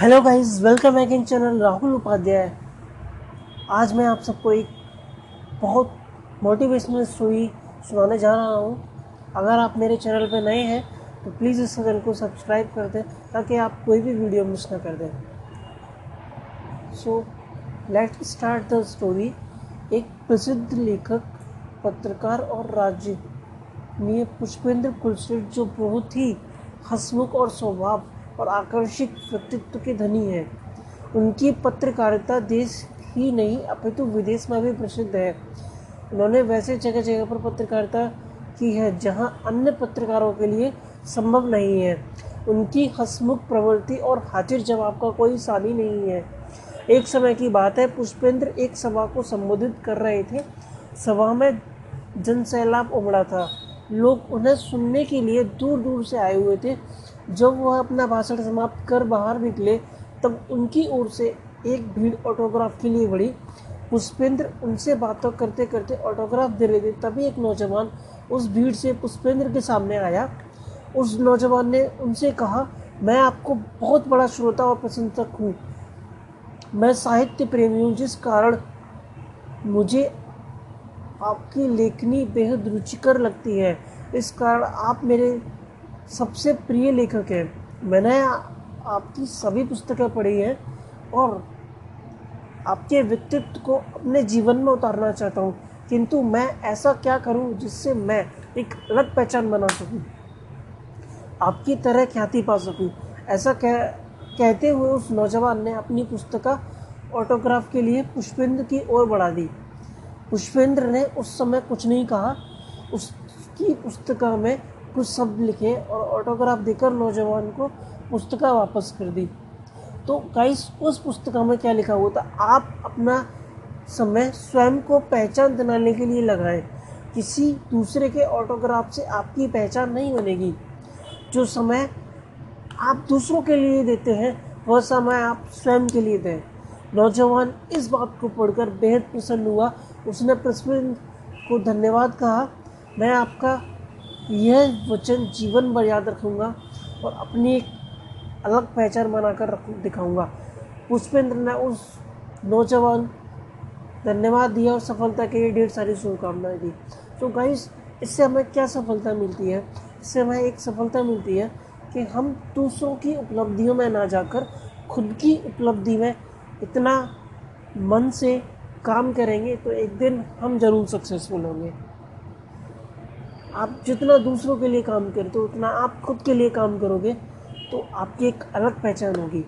Hello guys welcome back in channel Rahul Upadhyay आज मैं आप सबको एक बहुत मोटिवेशनल स्टोरी सुनाने जा रहा हूँ। अगर आप मेरे चैनल पर नए हैं तो प्लीज़ इस चैनल को सब्सक्राइब कर दें, ताकि आप कोई भी वीडियो मिस ना कर दें। So let start the story एक प्रसिद्ध लेखक, पत्रकार और राज्य में पुष्पेंद्र कुलश्रेष्ठ, जो बहुत ही हसमुख और स्वभाव और आकर्षित व्यक्तित्व के धनी हैं। उनकी पत्रकारिता देश ही नहीं, अपितु विदेश में भी प्रसिद्ध है। उन्होंने वैसे जगह जगह पर पत्रकारिता की है, जहाँ अन्य पत्रकारों के लिए संभव नहीं है। उनकी हसमुख प्रवृत्ति और हाजिर जवाब का कोई सानी नहीं है। एक समय की बात है, पुष्पेंद्र एक सभा को संबोधित कर रहे थे। सभा में जनसैलाब उमड़ा था। लोग उन्हें सुनने के लिए दूर दूर से आए हुए थे। जब वह अपना भाषण समाप्त कर बाहर निकले, तब उनकी ओर से एक भीड़ ऑटोग्राफ के लिए बढ़ी। पुष्पेंद्र उनसे बातों करते करते ऑटोग्राफ दे रहे थे, तभी एक नौजवान उस भीड़ से पुष्पेंद्र के सामने आया। उस नौजवान ने उनसे कहा, मैं आपको बहुत बड़ा श्रोता और प्रशंसक हूँ। मैं साहित्य प्रेमी हूँ, जिस कारण मुझे आपकी लेखनी बेहद रुचिकर लगती है। इस कारण आप मेरे सबसे प्रिय लेखक हैं। मैंने आपकी सभी पुस्तकें पढ़ी हैं और आपके व्यक्तित्व को अपने जीवन में उतारना चाहता हूँ। किंतु मैं ऐसा क्या करूँ जिससे मैं एक अलग पहचान बना सकूँ? आपकी तरह ख्याति पा सकूँ। ऐसा कह, कहते हुए उस नौजवान ने अपनी पुस्तक ऑटोग्राफ के लिए पुष्पेंद्र की ओर बढ़ा दी। पुष्पेंद्र ने उस समय कुछ नहीं कहा। उसकी पुस्तका में कुछ शब्द लिखे और ऑटोग्राफ देकर नौजवान को पुस्तका वापस कर दी। तो गाइस उस पुस्तका में क्या लिखा हुआ था? आप अपना समय स्वयं को पहचान दिलाने के लिए लगाएँ। किसी दूसरे के ऑटोग्राफ से आपकी पहचान नहीं बनेगी। जो समय आप दूसरों के लिए देते हैं, वह समय आप स्वयं के लिए दें। नौजवान इस बात को पढ़कर बेहद प्रसन्न हुआ। उसने प्रश्न को धन्यवाद कहा, मैं आपका यह वचन जीवन भर याद रखूँगा और अपनी एक अलग पहचान बनाकर रख, दिखाऊँगा। पुष्पेंद्र ने उस नौजवान, धन्यवाद दिया और सफलता के लिए ढेर सारी शुभकामनाएँ दी। तो गाइस इससे हमें क्या सफलता मिलती है? इससे हमें एक सफलता मिलती है कि हम दूसरों की उपलब्धियों में ना जाकर खुद की उपलब्धि में इतना मन से काम करेंगे तो एक दिन हम ज़रूर सक्सेसफुल होंगे। आप जितना दूसरों के लिए काम करते हो, उतना आप खुद के लिए काम करोगे तो आपकी एक अलग पहचान होगी।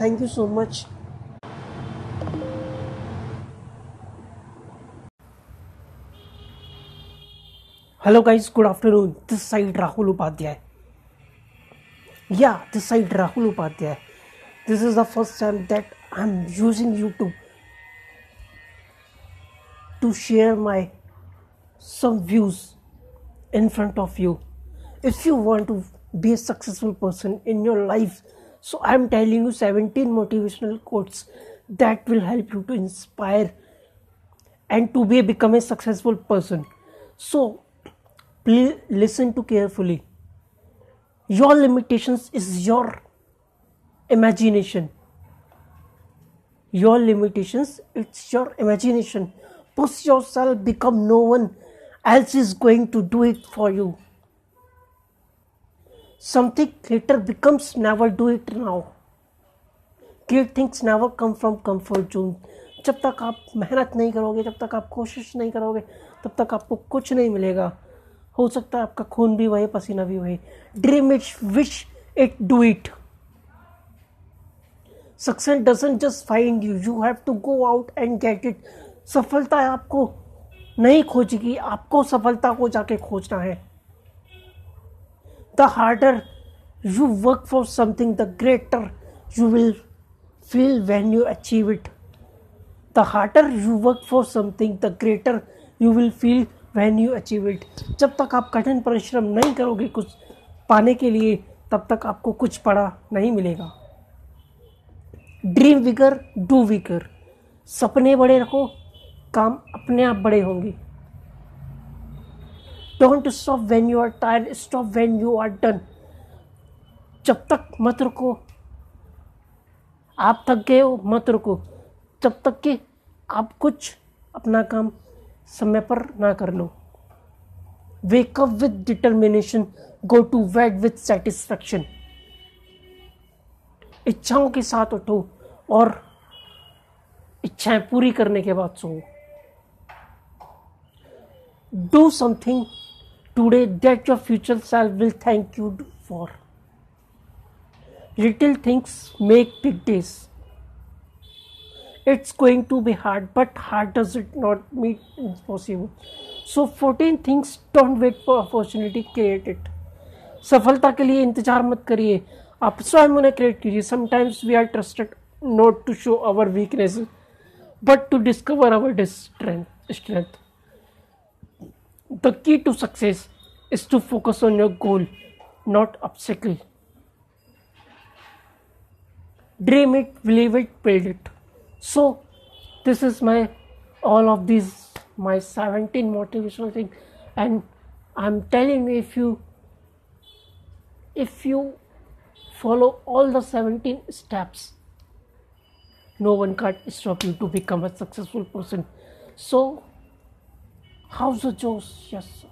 Thank you so much hello guys good afternoon this side Rahul Upadhyay या this side Rahul Upadhyay this is the first time that I am using YouTube to share my some views in front of you. If you want to be a successful person in your life so i'm telling you 17 motivational quotes that will help you to inspire and to be become a successful person. So please listen to carefully. Your limitations is your imagination. Your limitations it's your imagination. Push yourself become no one else is going to do it for you. Something later becomes never do it now. Great things never come from comfort zone. जब तक आप मेहनत नहीं करोगे, जब तक आप कोशिश नहीं करोगे, तब तक आपको कुछ नहीं मिलेगा हो सकता है आपका खून भी वही, पसीना भी वही dream it wish it do it success doesn't just find you you have to go out and get it सफलता है आपको नहीं खोजेगी, आपको सफलता को जाके खोजना है। The harder you work for something the greater you will feel when you achieve it the harder you work for something the greater you will feel when you achieve it जब तक आप कठिन परिश्रम नहीं करोगे कुछ पाने के लिए, तब तक आपको कुछ पड़ा नहीं मिलेगा। ड्रीम विगर डू विगर सपने बड़े रखो काम अपने आप बड़े होंगे। Don't stop when you are tired stop when you are done जब तक मत रुको। आप थक गए हो, मत रुको। जब तक कि आप कुछ अपना काम समय पर ना कर लो। Wake up with determination go to bed with satisfaction इच्छाओं के साथ उठो और इच्छाएँ पूरी करने के बाद सो। Do something today that your future self will thank you for little things make big days it's going to be hard, but hard does it not mean impossible? So 14 things, don't wait for opportunity, create it. सफलता के लिए इंतज़ार मत करिए। आप स्वयं उन्हें create कीजिए। Sometimes we are trusted not to show our weakness but to discover our strength The key to success is to focus on your goal, not obstacle. Dream it, believe it, build it. So, this is my all of these my 17 motivational thing, and I'm telling you if you if you follow all the 17 steps, no one can stop you to become a successful person. So 好色就是下手